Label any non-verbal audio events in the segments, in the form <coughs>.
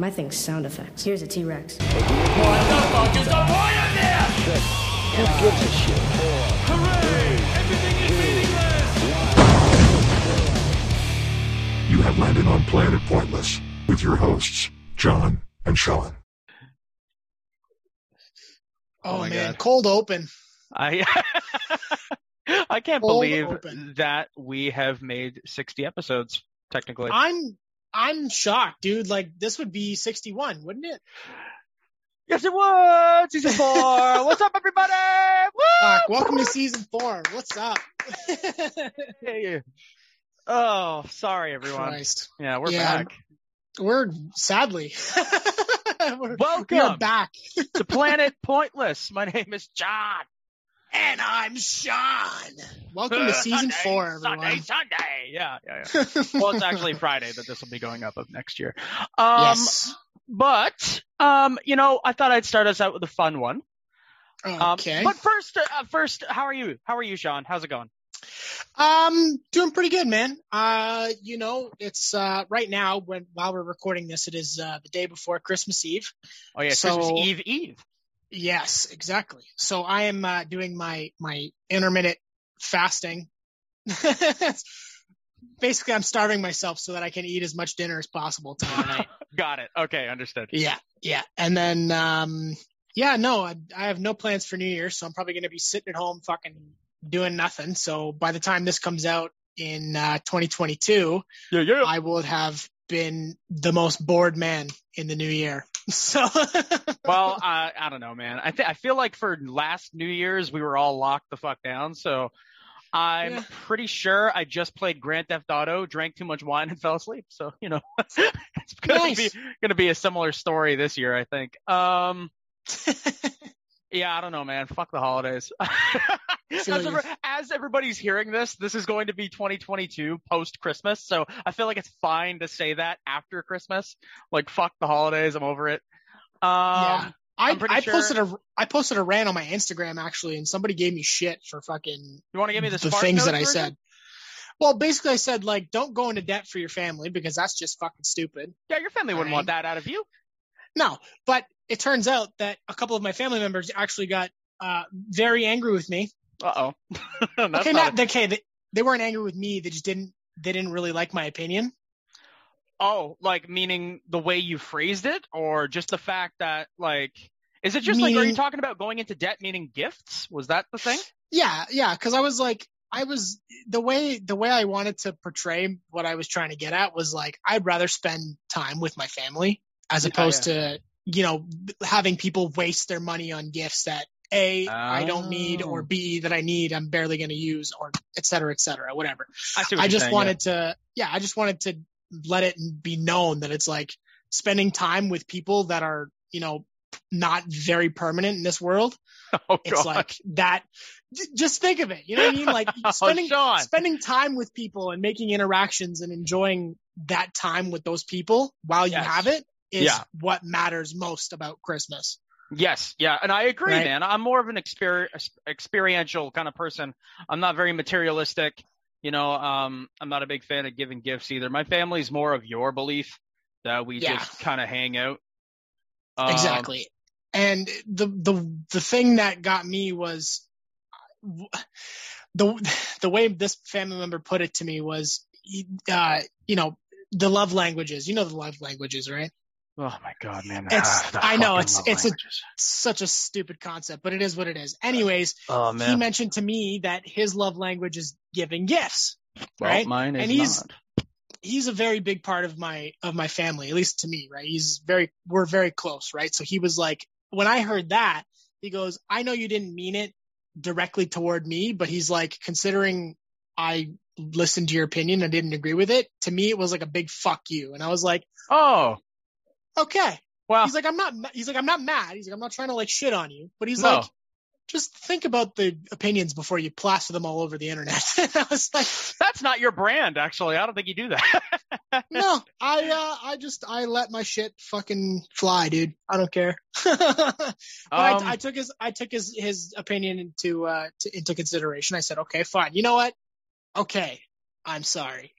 My thing's sound effects. Here's a T Rex. What the fuck is the point of this? Who gives a shit? Hooray! Everything is meaningless! You have landed on Planet Pointless with your hosts, John and Sean. Oh, oh my man, God. cold open. I <laughs> I can't Cold believe open. that we have made 60 episodes technically. I'm I'm shocked, dude. Like this would be 61, wouldn't it? yes, it was season <laughs> four. What's up, everybody? Fuck, welcome to season four. What's up? <laughs> Hey. Oh, sorry, everyone. Christ. Yeah, we're Yeah. back We're sadly. <laughs> we're, Welcome. back. to Planet Pointless. My name is John. And I'm Sean. Welcome to season Sunday, four, everyone. Sunday, Sunday. Yeah, yeah, yeah. <laughs> well, it's actually Friday that this will be going up of next year. Um, yes. But, um, you know, I thought I'd start us out with a fun one. Um, Okay. But first, uh, first, how are you? How are you, Sean? How's it going? Um, doing pretty good, man. Uh, you know, it's uh right now when while we're recording this, it is uh the day before Christmas Eve. Oh yeah, So- Christmas Eve Eve. Yes, exactly. So I am uh, doing my my intermittent fasting. <laughs> Basically, I'm starving myself so that I can eat as much dinner as possible tomorrow night. <laughs> Got it. Okay, understood. yeah, yeah, and then um, yeah, no, I, I have no plans for New Year's, so I'm probably gonna be sitting at home, fucking doing nothing. So by the time this comes out in uh, 2022, Yeah, yeah. I will have been the most bored man in the new year. <laughs> So <laughs> well, uh, I don't know, man. I th- I feel like for last New Year's we were all locked the fuck down, so I'm Yeah. pretty sure I just played Grand Theft Auto, drank too much wine, and fell asleep. So you know, <laughs> it's gonna Nice. be gonna be a similar story this year, I think. Um, yeah, I don't know, man. Fuck the holidays. As, ever- as everybody's hearing this, this is going to be 2022 post Christmas, so I feel like it's fine to say that after Christmas. Like, fuck the holidays. I'm over it. Um, yeah. I, I sure- posted a I posted a rant on my Instagram actually, and somebody gave me shit for fucking You want to give me the, the things that Notes I said. Well, basically, I said like, don't go into debt for your family because that's just fucking stupid. Yeah, your family wouldn't want that out of you. No, but it turns out that a couple of my family members actually got uh, very angry with me. Uh oh. <laughs> okay, not okay. They, they weren't angry with me. They just didn't. They didn't really like my opinion. oh, like meaning the way you phrased it, or just the fact that like, is it just like, are you talking about going into debt, meaning gifts? Was that the thing? Yeah, yeah. Because I was like, I was the way the way I wanted to portray what I was trying to get at was like, I'd rather spend time with my family as Yeah, opposed to you know having people waste their money on gifts that a I don't need or Oh. b that I need I'm barely going to use or et cetera, et cetera, whatever. I what I just saying, wanted to, yeah, I just wanted to let it be known that it's like spending time with people that are, you know, not very permanent in this world. yeah. <laughs> Oh It's god. like that. Just think of it. You know what I mean? Like <laughs> oh, spending, oh, spending time with people and making interactions and enjoying that time with those people while you have it is Yeah. what matters most about Christmas. Yes, yeah, and I agree, Right. man. I'm more of an exper- experiential kind of person. I'm not very materialistic. You know, um, I'm not a big fan of giving gifts either. My family's more of your belief that we Yeah. just kind of hang out. Um, exactly. And the the the thing that got me was the the way this family member put it to me was, uh, you know, the love languages. You know the love languages, right? Oh my god, man! It's- Ah, I know, it's- it's a- Such a stupid concept, but it is what it is. Anyways, oh he mentioned to me that his love language is giving gifts. well, right? mine is And he's- not. he's a very big part of my of my family, at least to me, right? He's very we're very close, right? So he was like when I heard that, he goes, "I know you didn't mean it directly toward me, but he's like considering I listened to your opinion and didn't agree with it, to me it was like a big fuck you." And I was like, Oh "Okay." well, He's like, "I'm not he's like, "I'm not mad." He's like, "I'm not trying to like shit on you." But he's No. like, "Just think about the opinions before you plaster them all over the internet." <laughs> I was like, that's not your brand, actually. I don't think you do that. <laughs> no, I uh, I just I let my shit fucking fly, dude. I don't care. <laughs> but Um, I, I took his I took his his opinion into uh to, into consideration. I said, okay, fine. You know what? Okay, I'm sorry.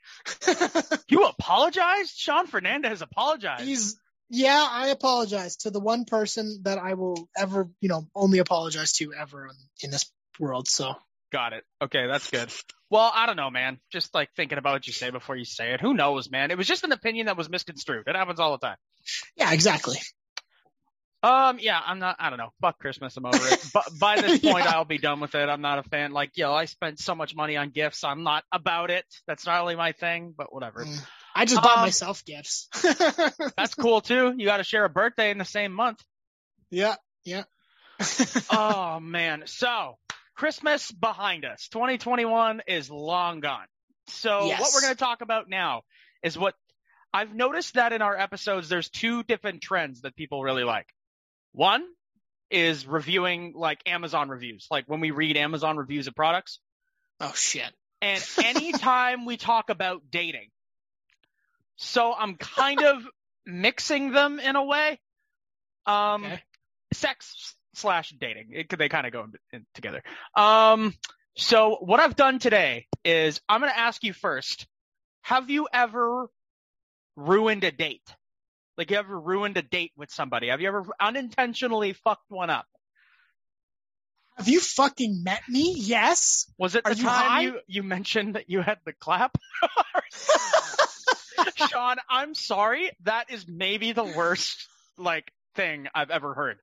you apologized? Sean Fernandez has apologized. he's yeah, I apologize to the one person that I will ever, you know, only apologize to ever in, in this world. So Got it. Okay, that's good. Well, I don't know, man. Just like thinking about what you say before you say it. Who knows, man? It was just an opinion that was misconstrued. It happens all the time. yeah, exactly. Um, yeah, I'm not. I don't know. Fuck Christmas. I'm over it. <laughs> But by this point, Yeah. I'll be done with it. I'm not a fan. Like, yo, I spent so much money on gifts. I'm not about it. That's not really my thing. But whatever. Mm. I just bought Um, myself gifts. <laughs> That's cool too. You got to share a birthday in the same month. yeah, yeah. <laughs> oh man. So Christmas behind us. 2021 is long gone. So what we're going to talk about now is what I've noticed that in our episodes, there's two different trends that people really like. One is reviewing like Amazon reviews, like when we read Amazon reviews of products. oh shit. And <laughs> anytime we talk about dating. So I'm kind of mixing them in a way. Um, Okay. sex slash dating. It, they kind of go in, in together. Um, so what I've done today is I'm going to ask you first. Have you ever ruined a date? Like you ever ruined a date with somebody? Have you ever unintentionally fucked one up? Have you fucking met me? Yes. Was it Are the you time high? you, you mentioned that you had the clap? <laughs> <laughs> Sean, I'm sorry. That is maybe the worst like thing I've ever heard.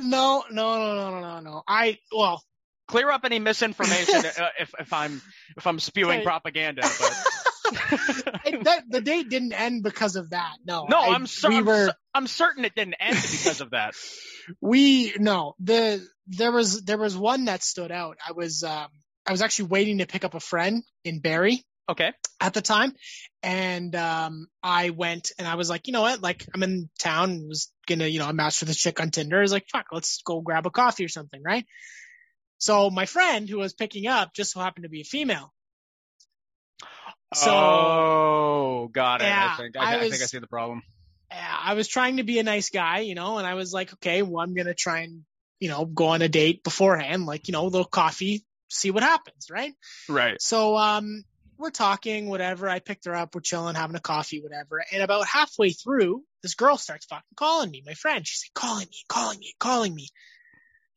No, no, no, no, no, no, no. I well, Clear up any misinformation <laughs> uh, if if I'm if I'm spewing Okay. propaganda. But <laughs> it, that, the date didn't end because of that. No. no, I- I'm so, we were I'm certain it didn't end because of that. we no the there was there was one that stood out. I was um I was actually waiting to pick up a friend in Barrie Okay. at the time, and um I went and I was like, you know what, like I'm in town, was gonna you know I matched with a chick on Tinder. I was like, fuck, let's go grab a coffee or something, right? So my friend who was picking up just so happened to be a female. So oh, got it. Yeah, I think I I, I think I see the problem. yeah, I was trying to be a nice guy, you know, and I was like, okay, well, I'm gonna try and, you know, go on a date beforehand, like, you know, a little coffee, see what happens, right? Right. So, um, we're talking, whatever. I picked her up, we're chilling, having a coffee, whatever. And about halfway through, this girl starts fucking calling me, my friend. She's like, calling me, calling me, calling me.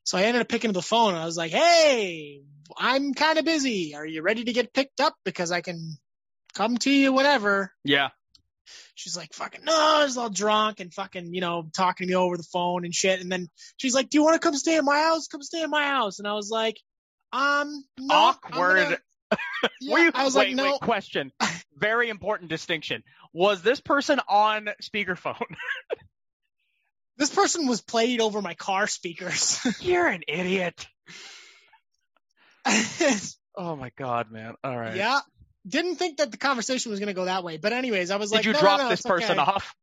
So I ended up picking up the phone and I was like, hey, I'm kind of busy. Are you ready to get picked up? Because I can come to you whatever. Yeah. she's like fucking no, I was all drunk and fucking, you know, talking to me over the phone and shit. And then she's like, Do you want to come stay at my house? Come stay at my house. And I was like, um, no. I'm Awkward. <laughs> Yeah, you, I was wait, like, no. wait, question. <laughs> Very important distinction. Was this person on speakerphone? <laughs> This person was played over my car speakers. You're an idiot. Oh my god, man. All right. yeah. Didn't think that the conversation was going to go that way. But anyways, I was Did like, Did you no, drop no, no, this person okay. off?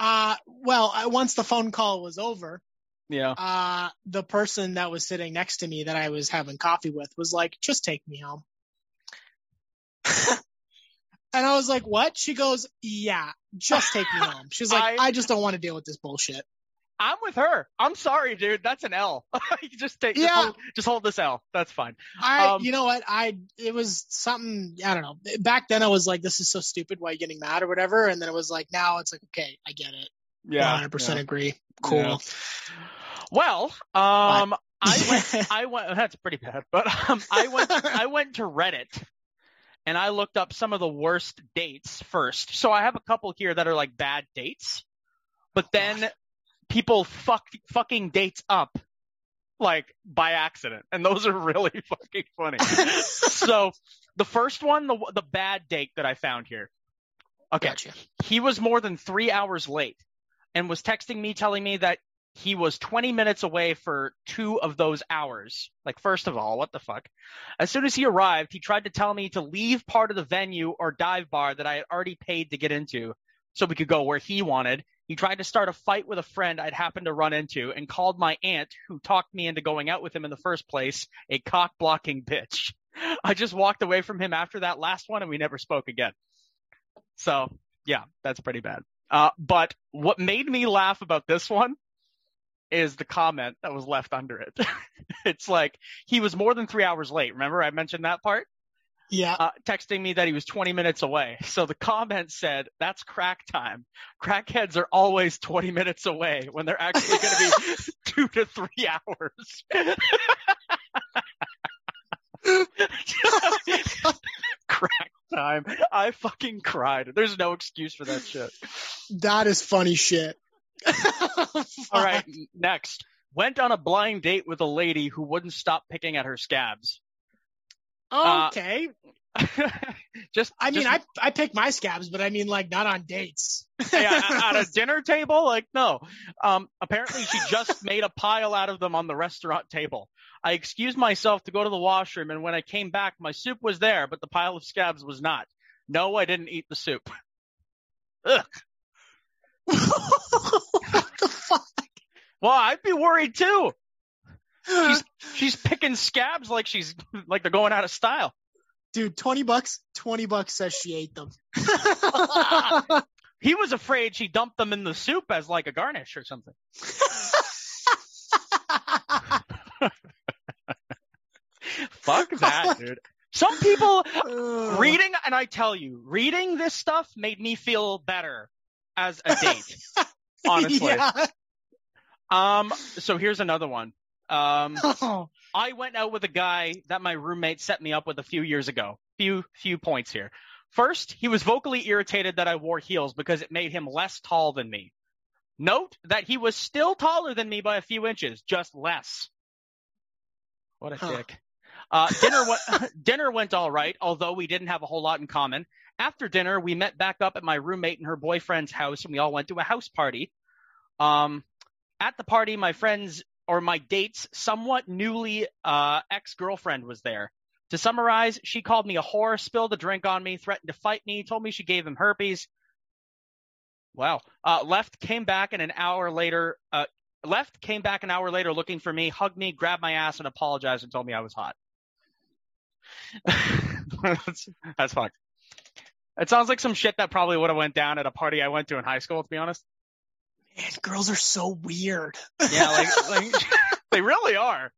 Uh, well, I, once the phone call was over, Yeah. uh, the person that was sitting next to me that I was having coffee with was like, just take me home. <laughs> and I was like, what? She goes, yeah, just take me home. She's like, <laughs> I- I, just don't want to deal with this bullshit. I'm with her. I'm sorry, dude. That's an L. <laughs> just take just, Yeah. hold, just hold this L. That's fine. I, Um, you know what? I, it was something, I don't know. Back then I was like, this is so stupid. Why are you getting mad or whatever? And then it was like, now it's like, okay, I get it. Yeah. 100% yeah. agree. Cool. Yeah. Well, um, I went. <laughs> I went. That's pretty bad. But um, I went. I went to Reddit, and I looked up some of the worst dates first. So I have a couple here that are like bad dates, but then people fuck fucking dates up like by accident, and those are really <laughs> fucking funny. so the first one, the the bad date that I found here. Okay, Gotcha. he was more than three hours late and was texting me telling me that he was 20 minutes away for two of those hours. Like, first of all, what the fuck? As soon as he arrived, he tried to tell me to leave part of the venue or dive bar that I had already paid to get into so we could go where he wanted. He tried to start a fight with a friend I'd happened to run into and called my aunt, who talked me into going out with him in the first place, a cock blocking bitch. <laughs> I just walked away from him after that last one and we never spoke again. So, yeah, that's pretty bad. Uh, but what made me laugh about this one is the comment that was left under it. <laughs> it's like he was more than three hours late. Remember I mentioned that part? Yeah. uh, texting me that he was 20 minutes away. <laughs> So the comment said, "That's crack time. Crackheads are always 20 minutes away when they're actually going to be <laughs> two to three hours." crack time. I fucking cried. There's no excuse for that shit. That is funny shit. <laughs> All right, next. Went on a blind date with a lady who wouldn't stop picking at her scabs. Uh, Okay. <laughs> just, I mean, just- I I pick my scabs, but I mean, like, not on dates. <laughs> yeah, at a dinner table? Like, no. Um, apparently she just made a pile out of them on the restaurant table. I excused myself to go to the washroom, and when I came back, my soup was there, but the pile of scabs was not. No, I didn't eat the soup. Ugh. What the fuck? Well, I'd be worried too. She's <gasps> she's picking scabs like she's like they're going out of style. Dude, twenty bucks. Twenty bucks says she ate them. <laughs> <laughs> He was afraid she dumped them in the soup as like a garnish or something. <laughs> Fuck oh that, dude. Some people reading, and I tell you, reading this stuff made me feel better as a date. <laughs> honestly. Yeah. Um, so here's another one. Um, <laughs> Oh, I went out with a guy that my roommate set me up with a few years ago. Few few points here. First, he was vocally irritated that I wore heels because it made him less tall than me. Note that he was still taller than me by a few inches, just less. What a Huh. dick. Uh, dinner went, <laughs> dinner went all right, although we didn't have a whole lot in common. After dinner, we met back up at my roommate and her boyfriend's house, and we all went to a house party. Um, at the party, my friend's or my date's somewhat newly uh, ex-girlfriend was there. To summarize, she called me a whore, spilled a drink on me, threatened to fight me, told me she gave him herpes. Wow. Uh, left, came back, and an hour later, uh, left, came back an hour later looking for me, hugged me, grabbed my ass, and apologized and told me I was hot. <laughs> that's, that's fucked. It sounds like some shit that probably would have went down at a party I went to in high school, to be honest. man, girls are so weird. Yeah, like, like <laughs> they really are.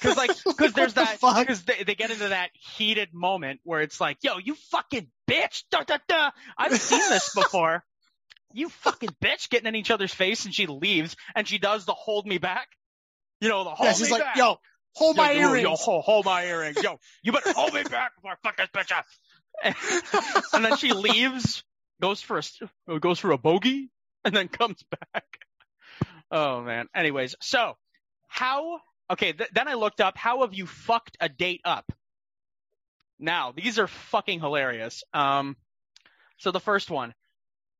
Cause like, cause there's the that, cause they, they get into that heated moment where it's like, yo, you fucking bitch, da da da. I've seen this <laughs> before. You fucking bitch getting in each other's face and she leaves and she does the hold me back. You know, the hold Yeah, she's me like, back. yo, hold Yo, my yo, earrings. Yo, hold, hold my earrings. Yo, you better hold me back before I fuck this bitch up. And, then she leaves, goes for a goes for a bogey, and then comes back. Oh man. Anyways, so how? Okay, th- then I looked up how have you fucked a date up. Now these are fucking hilarious. Um, so the first one,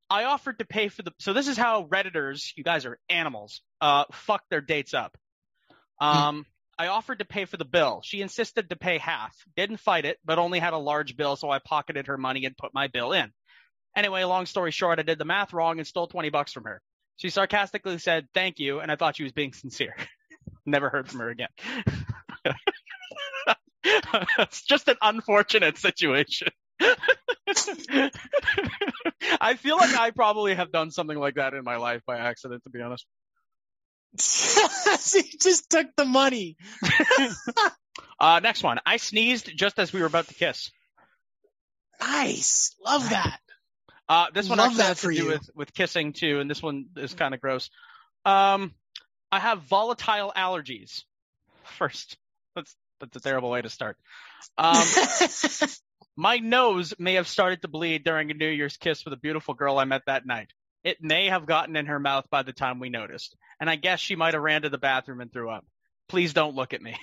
I offered to pay for the. So this is how redditors, you guys are animals, uh, fuck their dates up. Um, I offered to pay for the bill. She insisted to pay half. Didn't fight it, but only had a large bill, so I pocketed her money and put my bill in. Anyway, long story short, I did the math wrong and stole 20 bucks from her. She sarcastically said, thank you, and I thought she was being sincere. <laughs> Never heard from her again. <laughs> it's just an unfortunate situation. <laughs> I feel like I probably have done something like that in my life by accident, to be honest. She just took the money. <laughs> Uh, next one. I sneezed just as we were about to kiss. Nice. Love that. Uh, this one Love actually has to do you. with, with kissing too, and this one is kind of gross. Um, I have volatile allergies. <laughs> First, that's that's a terrible way to start. Um, <laughs> my nose may have started to bleed during a New Year's kiss with a beautiful girl I met that night. It may have gotten in her mouth by the time we noticed, and I guess she might have ran to the bathroom and threw up. Please don't look at me.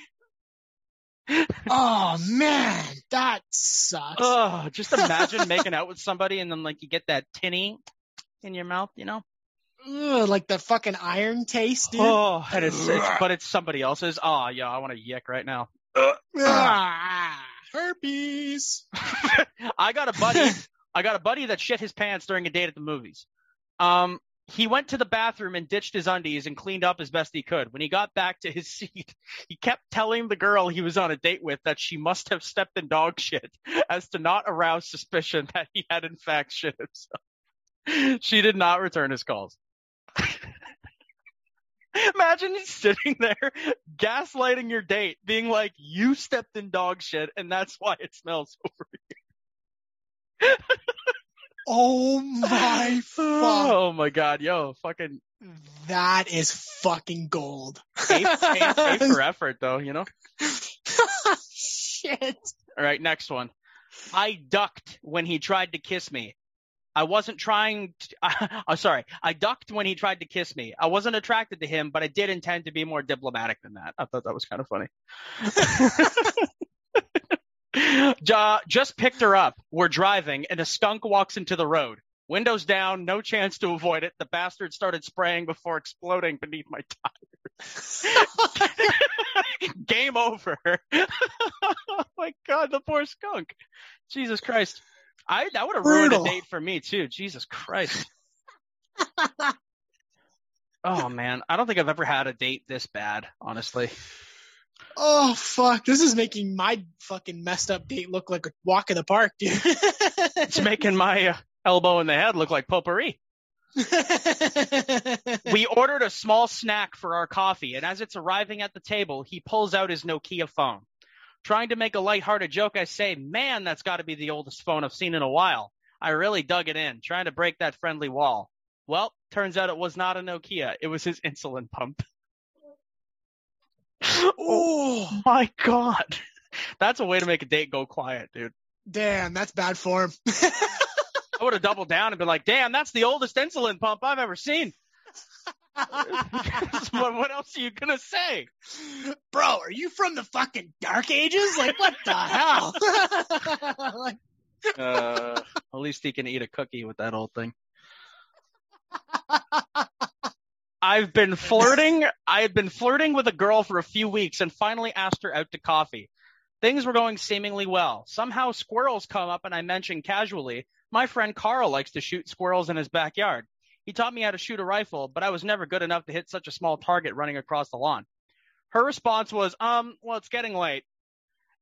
<laughs> oh man, that sucks. Oh, just imagine making out with somebody and then like you get that tinny in your mouth, you know? Ugh, like the fucking iron taste, dude. Oh, and it's, it's but it's somebody else's. Oh, yeah, I want to yick right now. Ah, herpes. <laughs> I got a buddy. I got a buddy that shit his pants during a date at the movies. Um, he went to the bathroom and ditched his undies and cleaned up as best he could. When he got back to his <laughs> seat, he kept telling the girl he was on a date with that she must have stepped in dog shit <laughs> as to not arouse suspicion that he had in fact shit himself. <laughs> She did not return his calls. Imagine sitting there gaslighting your date, being like, "You stepped in dog shit, and that's why it smells over Oh my <laughs> oh fuck. Oh my god, yo, fucking That is fucking gold. A, A, A for effort, though, you know. Shit. All right, next one. I ducked when he tried to kiss me. I wasn't trying. To, oh, <laughs> sorry. I ducked when he tried to kiss me. I wasn't attracted to him, but I did intend to be more diplomatic than that. I thought that was kind of funny. <laughs> Ja- just picked her up. We're driving, and a skunk walks into the road. Windows down, no chance to avoid it. The bastard started spraying before exploding beneath my tires. <laughs> Game over. <laughs> oh my god, the poor skunk. Jesus Christ. I that would have ruined a date for me too. Jesus Christ. <laughs> Oh man, I don't think I've ever had a date this bad, honestly. Oh fuck. This is making my fucking messed up date look like a walk in the park, dude. It's making my uh, elbow in the head look like potpourri. <laughs> We ordered a small snack for our coffee, and as it's arriving at the table, he pulls out his Nokia phone. Trying to make a lighthearted joke, I say, Man, that's got to be the oldest phone I've seen in a while. I really dug it in, trying to break that friendly wall. Well, turns out it was not a Nokia, it was his insulin pump. <laughs> oh My God. <laughs> That's a way to make a date go quiet, dude. damn, that's bad form. <laughs> I would have doubled down and been like, damn, that's the oldest insulin pump I've ever seen. what, what else are you to say? Bro, are you from the fucking dark ages? Like what the hell? like, Uh, at least he can eat a cookie with that old thing. I've been flirting. I had been flirting with a girl for a few weeks and finally asked her out to coffee. Things were going seemingly well. Somehow squirrels come up and I mention casually, my friend Carl likes to shoot squirrels in his backyard. He taught me how to shoot a rifle, but I was never good enough to hit such a small target running across the lawn. Her response was, um, well, it's getting late.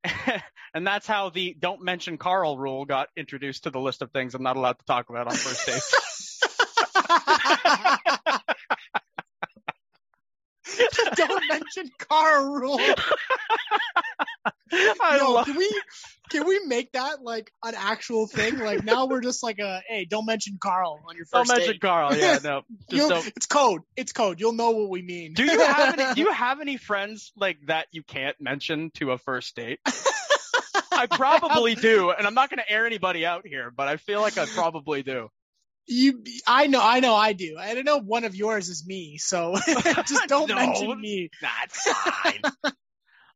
<laughs> and that's how the don't mention Carl rule got introduced to the list of things I'm not allowed to talk about on first dates. <laughs> <laughs> don't mention car rule. <laughs> I Yo, love can we can we make that like an actual thing? Like now we're just like a hey, don't mention Carl on your first. Don't mention date. Carl. Yeah, no. <laughs> Just don't. It's code. It's code. You'll know what we mean. Do you have any? Do you have any friends like that you can't mention to a first date? I probably do, and I'm not going to air anybody out here, but I feel like I probably do. You, I know, I know, I do. I don't know one of yours is me, so <laughs> just <laughs> don't No. mention me. That's fine. <laughs>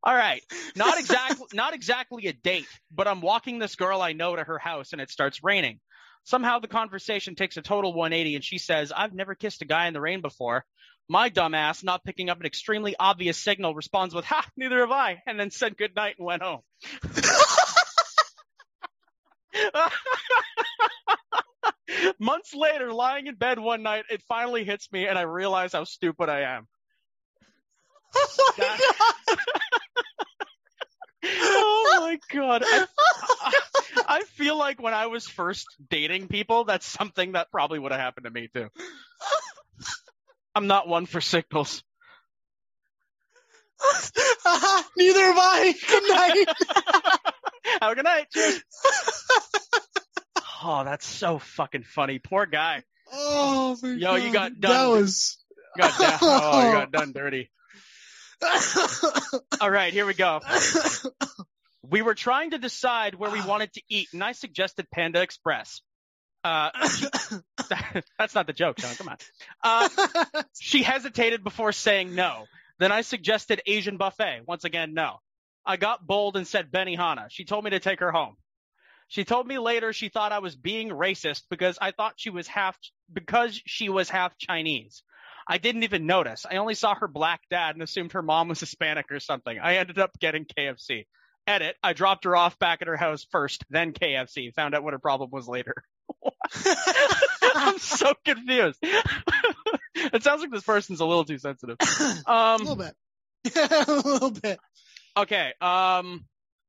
All right, not exactly not exactly a date, but I'm walking this girl I know to her house, and it starts raining. Somehow the conversation takes a total 180, and she says, "I've never kissed a guy in the rain before." My dumbass, not picking up an extremely obvious signal, responds with, "Ha, neither have I," and then said goodnight and went home. <laughs> Months later, lying in bed one night, it finally hits me, and I realize how stupid I am. <laughs> That- <laughs> oh my god. I, I feel like when I was first dating people, that's something that probably would have happened to me too. I'm not one for signals. Neither am I. Good night. Have a good night. Cheers. Oh, that's so fucking funny. Poor guy. Oh Yo, you got done. That was. Got down. <laughs> Oh, you got done dirty. <laughs> All right, here we go. We were trying to decide where we wanted to eat, and I suggested Panda Express. Uh, <laughs> that's not the joke, Sean. Come on. Uh, she hesitated before saying no. Then I suggested Asian buffet. Once again, no. I got bold and said Benihana. She told me to take her home. She told me later she thought I was being racist because I thought she was half because she was half Chinese. I didn't even notice. I only saw her black dad and assumed her mom was Hispanic or something. I ended up getting KFC. Edit. I dropped her off back at her house first, then KFC. Found out what her problem was later. <laughs> I'm so confused. <laughs> it sounds like this person's a little too sensitive. <laughs> a Um, little bit. a little bit. okay. Um,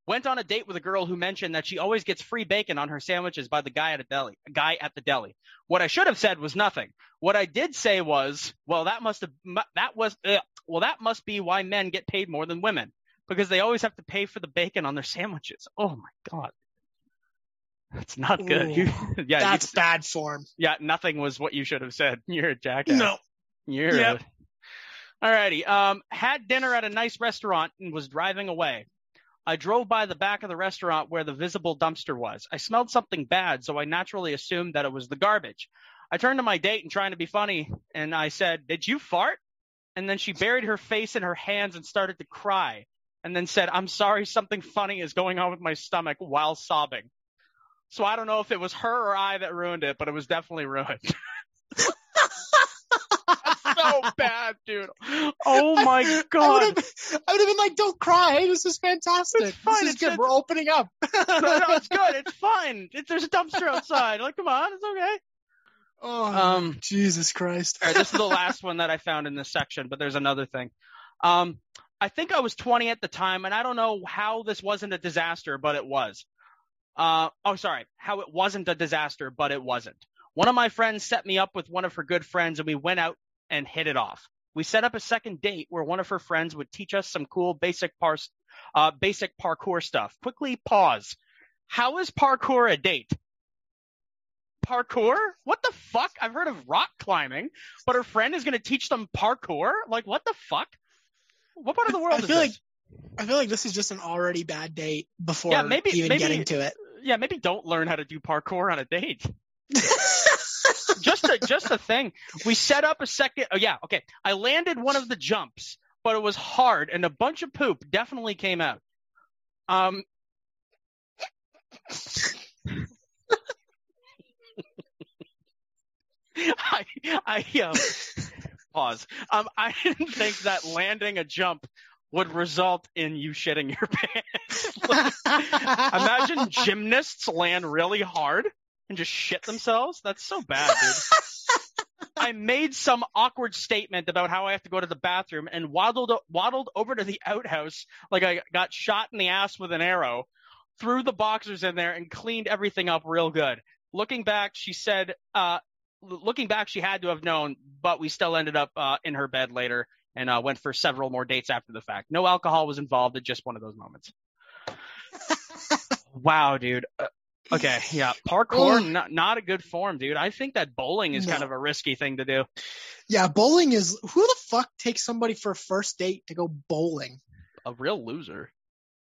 Went on a date with a girl who mentioned that she always gets free bacon on her sandwiches by the guy at a deli. A Guy at the deli. What I should have said was nothing. What I did say was, well, that must have that was ugh, well, that must be why men get paid more than women because they always have to pay for the bacon on their sandwiches. Oh my god, that's not good. Ooh, You, <laughs> yeah, That's you, bad form. yeah, nothing was what you should have said. <laughs> You're a jackass. No. You're Yep. a... Alrighty. Um, had dinner at a nice restaurant and was driving away. I drove by the back of the restaurant where the visible dumpster was. I smelled something bad, so I naturally assumed that it was the garbage. I turned to my date and trying to be funny, and I said, "Did you fart?" And then she buried her face in her hands and started to cry, and then said, "I'm sorry, something funny is going on with my stomach," while sobbing. So I don't know if it was her or I that ruined it, but it was definitely ruined. <laughs> so bad, dude. Oh my I would god. have, I would have been like, "Don't cry. This is fantastic. It's fine, This is it's- good. We're opening up." <laughs> no, no, it's good. It's fine. There's a dumpster outside. Like, come on, it's okay. Oh, Um, Jesus Christ. All right, this is the last one that I found in this section, but there's another thing. Um, I think I was 20 at the time, and I don't know how this wasn't a disaster, but it was. Uh, oh, sorry, how it wasn't a disaster, but it wasn't. One of my friends set me up with one of her good friends, and we went out and hit it off. We set up a second date where one of her friends would teach us some cool basic pars- uh, basic parkour stuff. Quickly pause. How is parkour a date? Parkour? What the fuck? I've heard of rock climbing, but her friend is going to teach them parkour? Like, what the fuck? What part of the world I is feel this? like I feel like this is just an already bad date before Yeah, maybe- even maybe- getting to it. yeah, maybe don't learn how to do parkour on a date. <laughs> just a just a thing. We set up a second. Oh yeah, okay. I landed one of the jumps, but it was hard, and a bunch of poop definitely came out. Um. <laughs> I I um pause. Um, I didn't think that landing a jump would result in you shitting your <laughs> pants. Imagine gymnasts land really hard and just shit <laughs> themselves. That's so bad, dude. I made some awkward statement about how I have to go to the bathroom and waddled waddled over to the outhouse like I got shot in the ass with an arrow, threw the boxers in there and cleaned everything up real good. Looking back, she said, uh, looking back, she had to have known, but we still ended up uh, in her bed later and uh, went for several more dates after the fact. No alcohol was involved. It's just one of those moments. <laughs> wow, dude. Uh, okay, yeah, parkour not not a good form, dude. I think that bowling is kind of a risky thing to do. yeah, bowling is who the fuck takes somebody for a first date to go bowling? A real loser.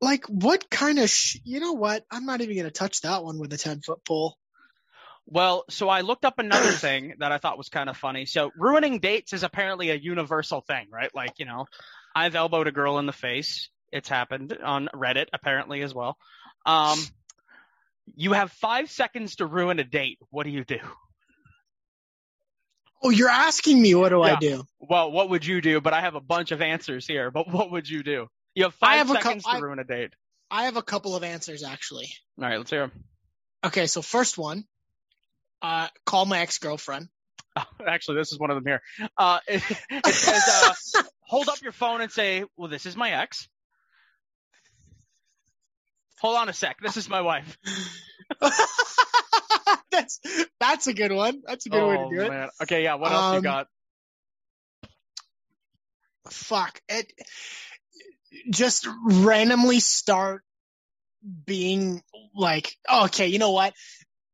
Like what kind of sh- you know what? I'm not even gonna touch that one with a 10 foot pole. Well, so I looked up another <clears throat> thing that I thought was kind of funny. So ruining dates is apparently a universal thing, right? Like, you know, I've elbowed a girl in the face. It's happened on Reddit apparently as well. Um, you have five seconds to ruin a date. What do you do? Oh, you're asking me what do I do? Well, what would you do? But I have a bunch of answers here. But what would you do? You have five have seconds to I- ruin a date. I have a couple of answers actually. All right, let's hear them. Okay, so first one, uh, call my ex girlfriend. <laughs> Actually, this is one of them here. Uh, it, <laughs> it says, uh, <laughs> hold up your phone and say, well, this is my ex. Hold on a sec. This is my wife. <laughs> that's that's a good one. That's a good way oh, to do it. man. Okay, yeah. What else you Um, got? Fuck it. Just randomly start being like, oh, okay, you know what?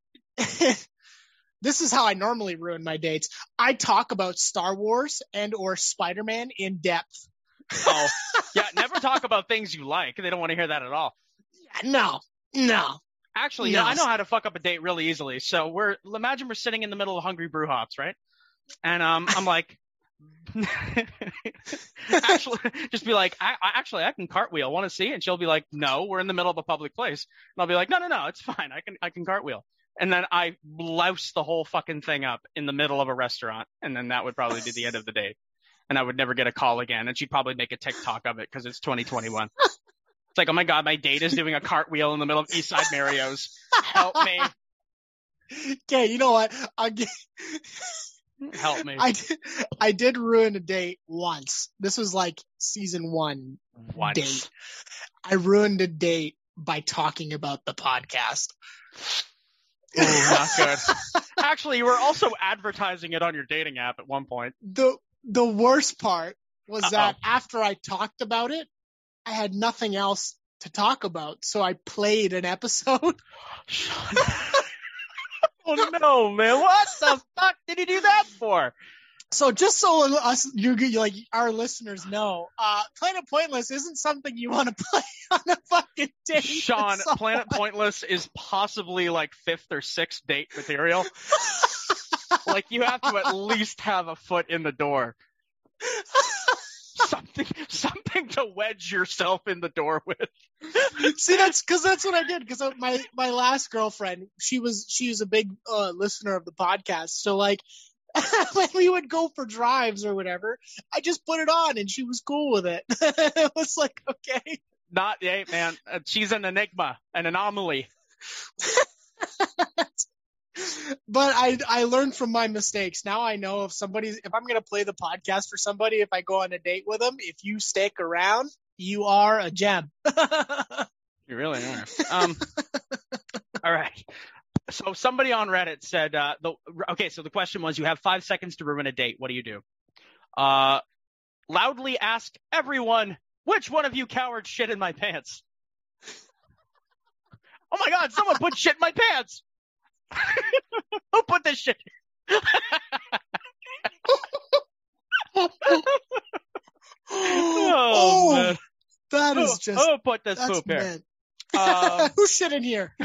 <laughs> this is how I normally ruin my dates. I talk about Star Wars and or Spider-Man in depth. Oh, <laughs> yeah. Never talk about things you like. They don't want to hear that at all. No, no. Actually, you know, No. I know how to fuck up a date really easily. So we're imagine we're sitting in the middle of Hungry Brew Hops, right? And um, I'm like, <laughs> actually, just be like, I, I actually I can cartwheel. Want to see? And she'll be like, No, we're in the middle of a public place. And I'll be like, No, no, no, it's fine. I can I can cartwheel. And then I blouse the whole fucking thing up in the middle of a restaurant, and then that would probably be the end of the date. And I would never get a call again, and she'd probably make a TikTok of it because it's 2021. It's like, oh my god, my date is doing a cartwheel in the middle of East Side Mario's. Help me. <laughs> Okay, you know what? I'll get, <laughs> Help me. I did, I did ruin a date once. This was like season one Once. date. I ruined a date by talking about the podcast. Ooh, not good. <laughs> Actually, you were also advertising it on your dating app at one point. the the worst part was Uh-oh. that after I talked about it, I had nothing else to talk about, so I played an episode. <laughs> Sean. oh no, man! What the fuck did he do that for? So just so us, you like our listeners know, uh, Planet Pointless isn't something you want to <laughs> play on a fucking date. Sean. Planet <laughs> Pointless is possibly like fifth or sixth date material. like you have to at least have a foot in the door. something to wedge yourself in the door with. <laughs> See, that's because that's what I did. Because my my last girlfriend, she was she was a big uh, listener of the podcast. So like, <laughs> when we would go for drives or whatever, I just put it on and she was cool with it. <laughs> it was like okay. Not, hey man, uh, she's an enigma, an anomaly. But I I learned from my mistakes. Now I know if somebody's if I'm gonna play the podcast for somebody, if I go on a date with them, if you stick around, you are a gem. <laughs> You really are. Um, all right. So somebody on Reddit said, uh, the, okay, so the question was, you have five seconds to ruin a date. What do you do? Uh, loudly ask everyone, which one of you cowards shit in my pants? <laughs> Oh my god, someone put shit in my pants! Who put this shit? <laughs> oh, man. that is just who put this poop here? Um, <laughs> Who shit in here? <laughs>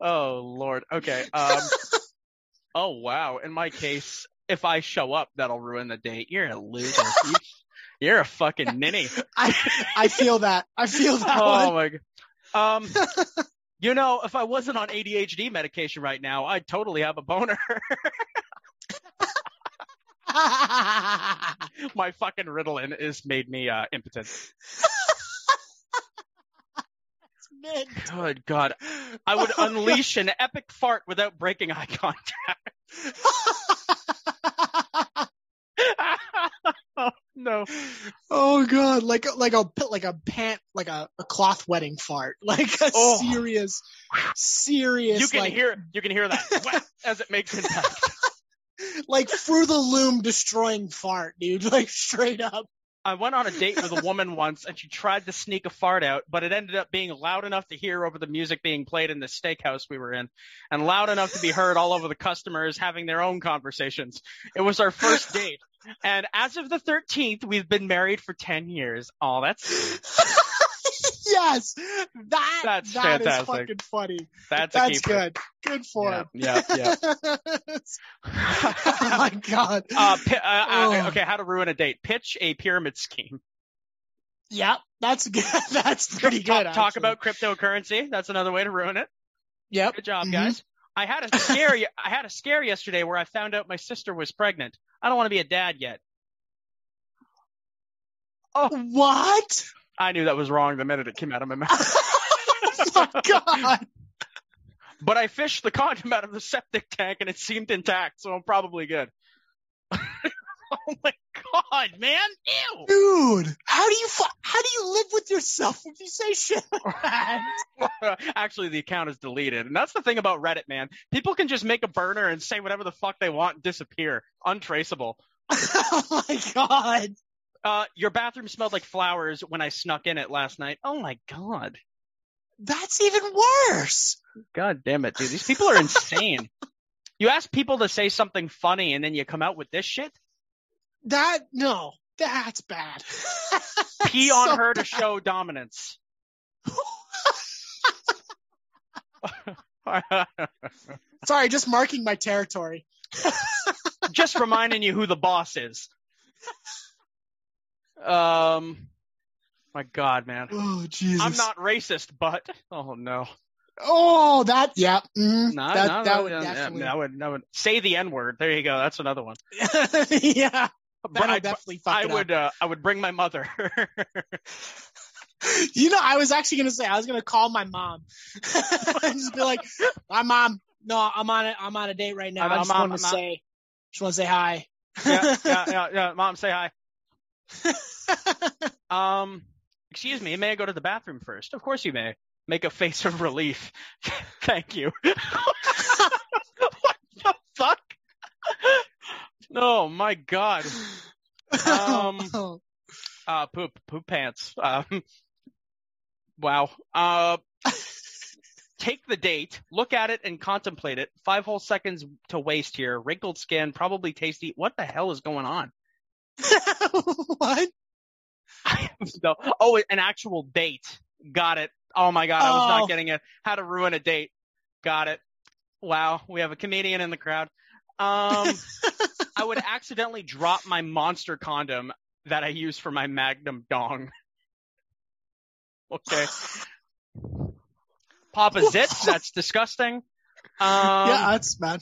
Oh lord. Okay. Um. oh wow. In my case, if I show up, that'll ruin the date. You're a loser. You- You're a fucking ninny. I I feel that. I feel that Oh one. my god. Um. You know, if I wasn't on ADHD medication right now, I'd totally have a boner. <laughs> my fucking Ritalin has made me uh, impotent. Good God. I would Oh, unleash an epic fart without breaking eye contact. <laughs> no. oh god, like like a like a pant like a, a cloth wedding fart, <laughs> like a Oh. serious, serious. You can like, hear you can hear that <laughs> as it makes impact. <laughs> like through the loom destroying fart, dude. Like straight up. I went on a date with a woman once and she tried to sneak a fart out, but it ended up being loud enough to hear over the music being played in the steakhouse we were in and loud enough to be heard all over the customers having their own conversations. It was our first date. And as of the 13th, we've been married for 10 years. Oh, that's yes, that That's that is fantastic. fucking funny. that's That's good. Good for Yeah, him. yeah, yeah. <laughs> oh my god. <laughs> Uh, pi- uh, uh, Oh. okay, how to ruin a date. Pitch a pyramid scheme. Yeah, that's <laughs> good. That's pretty good. talk actually. about cryptocurrency. That's another way to ruin it. Yep. Good job, Mhm. guys. I had a scare. I had a scare yesterday where I found out my sister was pregnant. I don't want to be a dad yet. Oh, what? I knew that was wrong the minute it came out of my mouth. <laughs> oh my god. but I fished the condom out of the septic tank and it seemed intact, so I'm probably good. <laughs> oh my god, man! Ew. Dude, how do you fu- how do you live with yourself if you say shit like <laughs> that? Actually, the account is deleted, and that's the thing about Reddit, man. People can just make a burner and say whatever the fuck they want and disappear, untraceable. oh my god. Uh, your bathroom smelled like flowers when I snuck in it last night. Oh my god. That's even worse. God damn it, dude. These people are insane. you ask people to say something funny and then you come out with this shit? That no, that's bad. <laughs> Pee So on her to show dominance. <laughs> Sorry, just marking my territory. Just reminding you who the boss is. <laughs> Um, my God, man. Oh Jesus. I'm not racist, but oh no, Oh, that yeah. mhm, no, that no, that no, would yeah, yeah, definitely. that would, that would say the N word. There you go. That's another one. <laughs> yeah. But I, definitely fuck I would, uh, I would bring my mother. <laughs> You know, I was actually gonna say I was gonna call my mom <laughs> and just be like, "My mom, no, I'm on it. I'm on a date right now. I'm- I just want to say, just want to say hi." yeah, yeah, yeah, yeah. Mom, say hi. <laughs> Um, Excuse me, may I go to the bathroom first? Of course you may. Make a face of relief. <laughs> Thank you. <laughs> what the fuck? Oh my god. Um, uh, poop, poop pants. Um, wow. Uh, take the date, look at it, and contemplate it. Five whole seconds to waste here. Wrinkled skin, probably tasty. What the hell is going on? <laughs> what? I <laughs> no. Oh, an actual date. Got it. Oh my god, I was Oh. not getting it. How to ruin a date. Got it. Wow, we have a comedian in the crowd. Um, <laughs> I would accidentally drop my monster condom that I use for my Magnum dong. Okay. Papa Zits, that's disgusting. Um, yeah, that's bad.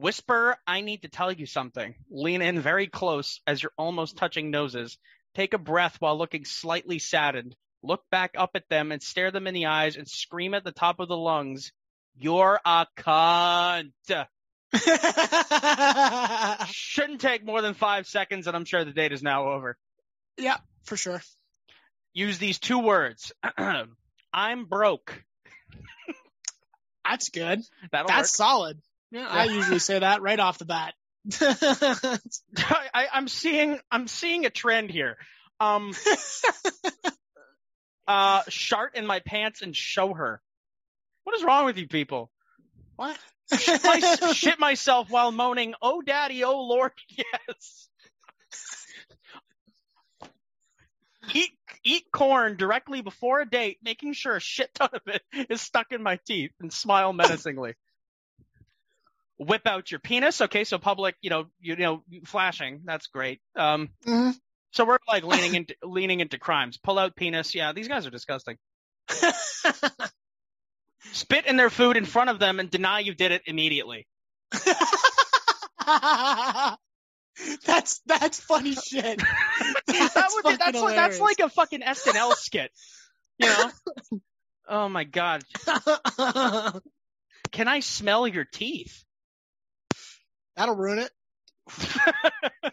Whisper, I need to tell you something. Lean in very close as you're almost touching noses. Take a breath while looking slightly saddened. Look back up at them and stare them in the eyes and scream at the top of the lungs, You're a cunt. <laughs> Shouldn't take more than five seconds, and I'm sure the date is now over. yeah, for sure. Use these two words. <clears throat> I'm broke. That's good. That'll That's solid. Yeah, I usually say that right off the bat. <laughs> <laughs> I, I'm seeing I'm seeing a trend here. Um, <laughs> uh, shart in my pants and show her. What is wrong with you people? what? My, shit myself while moaning, "Oh, daddy, oh lord, yes." Eat eat corn directly before a date, making sure a shit ton of it is stuck in my teeth, and smile menacingly. Whip out your penis. Okay, so public, you know, you know, flashing. That's great. Um, Mhm. so we're like leaning into <laughs> leaning into crimes. Pull out penis. Yeah, these guys are disgusting. <laughs> Spit in their food in front of them and deny you did it immediately. <laughs> that's that's funny shit. that would that's like that's hilarious. like a fucking SNL skit, you know? oh my god! Can I smell your teeth? That'll ruin it. <laughs>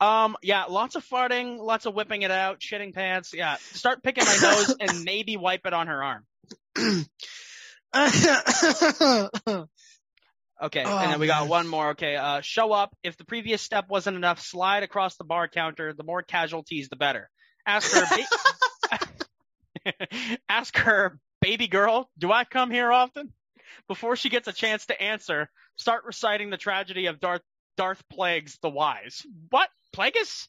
um, yeah, lots of farting, lots of whipping it out, shitting pants. Yeah, start picking my nose and maybe wipe it on her arm. <coughs> Okay, Oh, and then we got man. one more. Okay, uh, show up. If the previous step wasn't enough, slide across the bar counter. The more casualties, the better. Ask her. Ba- <laughs> <laughs> ask her, baby girl, do I come here often? Before she gets a chance to answer, start reciting the tragedy of Darth Darth Plagueis the Wise. What? Plagueis?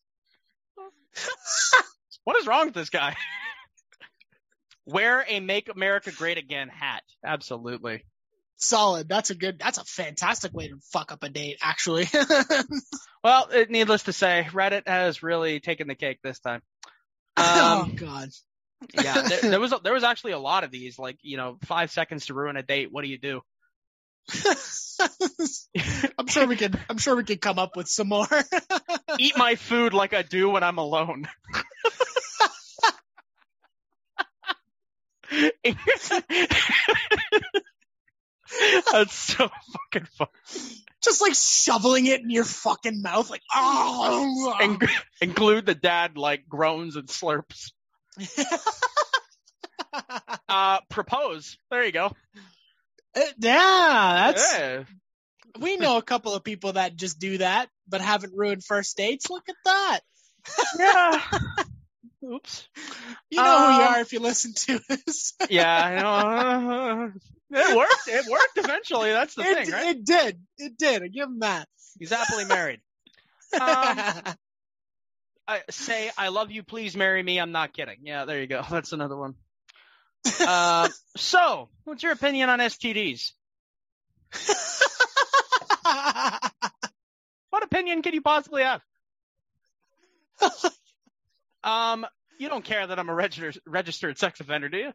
<laughs> what is wrong with this guy? <laughs> Wear a Make America Great Again hat. Absolutely. Solid. That's a good. That's a fantastic way to fuck up a date. Actually. <laughs> Well, it, needless to say, Reddit has really taken the cake this time. oh Um, God. Yeah, <laughs> there, there was a, there was actually a lot of these, like you know, five seconds to ruin a date. What do you do? <laughs> I'm sure we could. I'm sure we could come up with some more. <laughs> Eat my food like I do when I'm alone. That's so fucking fun. Just like shoveling it in your fucking mouth, like oh. oh, oh. And include the dad like groans and slurps. <laughs> Uh, propose. There you go. yeah, that's. Yeah. We know a couple of people that just do that, but haven't ruined first dates. Look at that. yeah. <laughs> Oops. You know who you Um, are if you listen to this. Yeah, I know. <laughs> it worked. It worked eventually. That's the it, thing, right? it did. It did. I give him that. He's happily married. Um, I, say, I love you, please marry me. I'm not kidding. Yeah, there you go. <laughs> That's another one. <laughs> Uh, so, what's your opinion on STDs? <laughs> What opinion can you possibly have? Um, you don't care that I'm a registered registered sex offender, do you?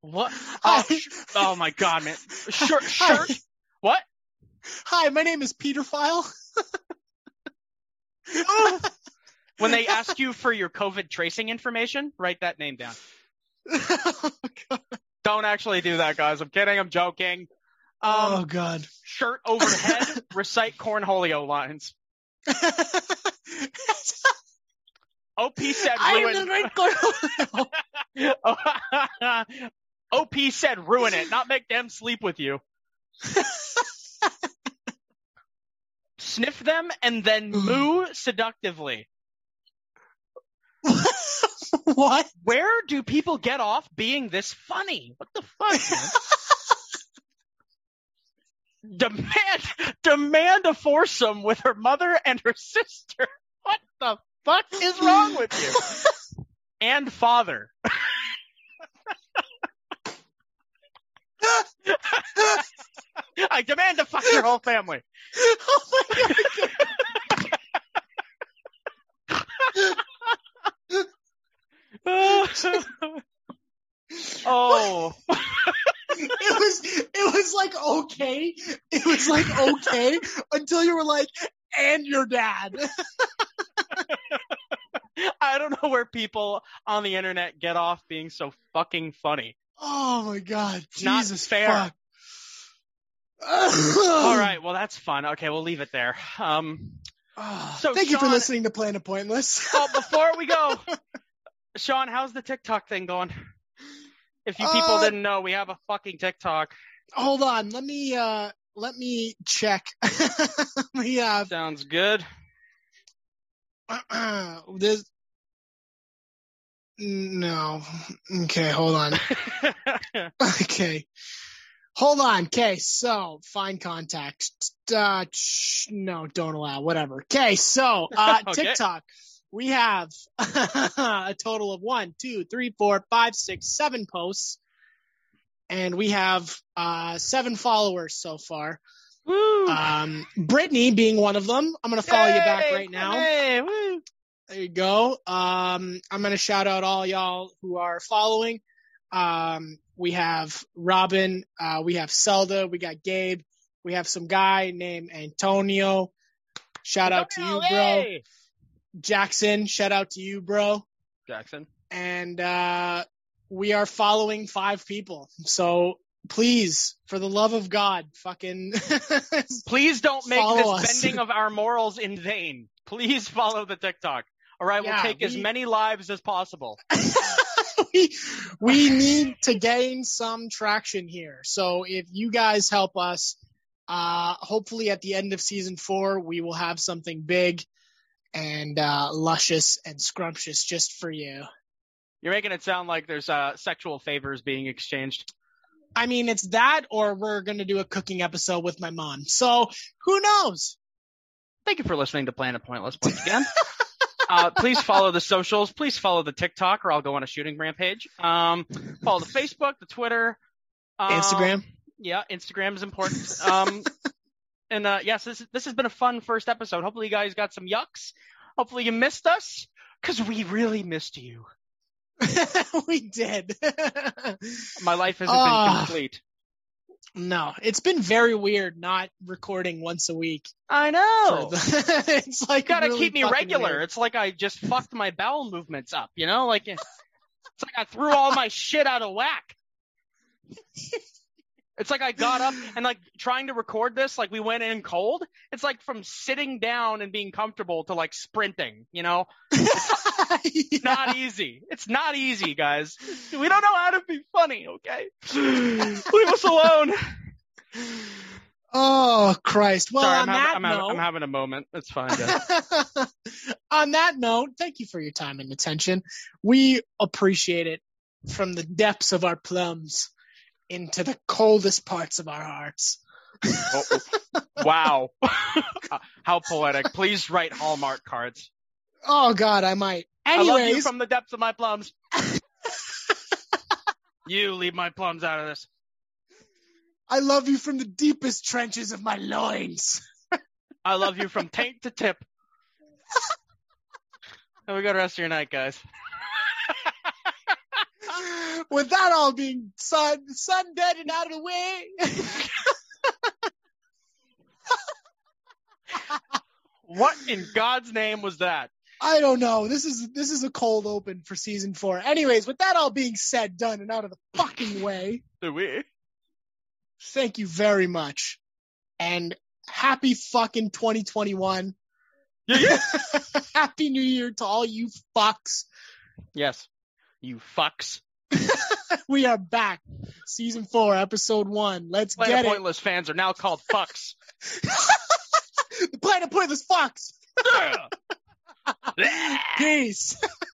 What? Oh, Hi. sh- oh my god, man. Shirt, shirt. What? Hi, my name is Peter File. <laughs> When they ask you for your COVID tracing information, write that name down. oh, <laughs> Don't actually do that, guys. I'm kidding. I'm joking. Um, oh God. shirt over head, <laughs> recite cornholio lines. OP said ruin. great OP said ruin it, not make them sleep with you. Sniff them and then moo seductively. <laughs> what? Where do people get off being this funny? What the fuck, <laughs> demand demand a foursome with her mother and her sister. What the fuck is wrong with you? <laughs> and father. <laughs> I demand to fuck your whole family. oh my god. oh, It was it was like okay. It was like okay until you were like, and your dad. <laughs> I don't know where people on the internet get off being so fucking funny. Oh my god. not Jesus fair. fuck. <sighs> All right, <sighs> well that's fun. Okay, we'll leave it there. Um, Ah, So, Thank you for listening to Planet Pointless. <laughs> oh, before we go, <laughs> Sean, how's the TikTok thing going? If you people Uh, didn't know, we have a fucking TikTok. Hold on, let me uh let me check. <laughs> we have Sounds good. <clears throat> this no. Okay, hold on. <laughs> Okay. Hold on. Okay, so find contact. Uh, sh- no, don't allow. Whatever. Okay, so uh, <laughs> Okay. TikTok. We have <laughs> a total of one, two, three, four, five, six, seven posts, and we have uh, seven followers so far. Woo! Um, Brittany being one of them. I'm gonna follow you back right now. Hey, woo! There you go. Um, I'm gonna shout out all y'all who are following. Um, we have Robin, uh, we have Zelda, we got Gabe, we have some guy named Antonio. Shout out to you, bro. Hey! Jackson, shout out to you, bro. Jackson. And uh, we are following five people. So please, for the love of God, fucking <laughs> Please don't make Follow this us. bending of our morals in vain. Please follow the TikTok. All right, Yeah, we'll take as many lives as possible. <laughs> we, we need to gain some traction here. So if you guys help us, uh, hopefully at the end of season four, we will have something big and uh, luscious and scrumptious just for you. You're making it sound like there's uh, sexual favors being exchanged. I mean, it's that, or we're going to do a cooking episode with my mom. So who knows? Thank you for listening to Planet Pointless once again. <laughs> uh, please follow the socials. Please follow the TikTok, or I'll go on a shooting rampage. Um, follow the Facebook, the Twitter, um, Instagram. Yeah, Instagram is important. Um, <laughs> and uh, yes, this this has been a fun first episode. Hopefully, you guys got some yucks. Hopefully, you missed us because we really missed you. <laughs> we did. <laughs> My life hasn't Ah. been complete. No, it's been very weird not recording once a week. I know. the- <laughs> it's like You gotta really keep me regular. weird. It's like I just fucked my bowel movements up, you know? Like it's like I threw all my shit out of whack. It's like I got up and like trying to record this, like we went in cold. It's like from sitting down and being comfortable to like sprinting, you know? <laughs> <laughs> Yeah. Not easy. It's not easy, guys. We don't know how to be funny, okay? Leave us alone. Oh Christ! Well, Sorry, on I'm, having, that I'm, having, note, I'm having a moment. It's fine, guys. <laughs> on that note, thank you for your time and attention. We appreciate it from the depths of our plums into the coldest parts of our hearts. Oh, oh. wow. <laughs> How poetic. Please write Hallmark cards. Oh God, I might. I love you from the depths of my plums. <laughs> you leave my plums out of this. I love you from the deepest trenches of my loins. I love you from taint to tip. <laughs> Have a good rest of your night, guys. <laughs> With that all being sun, sun dead and out of the way. What in God's name was that? I don't know. This is this is a cold open for season four. Anyways, with that all being said, done, and out of the fucking way. Do we? Thank you very much, and happy fucking 2021. Yeah, yeah. <laughs> happy New Year to all you fucks. Yes, you fucks. <laughs> we are back, season four, episode one. Let's Planet get Pointless fans are now called fucks. <laughs> the Planet Pointless fucks. Yeah. <laughs> Peace.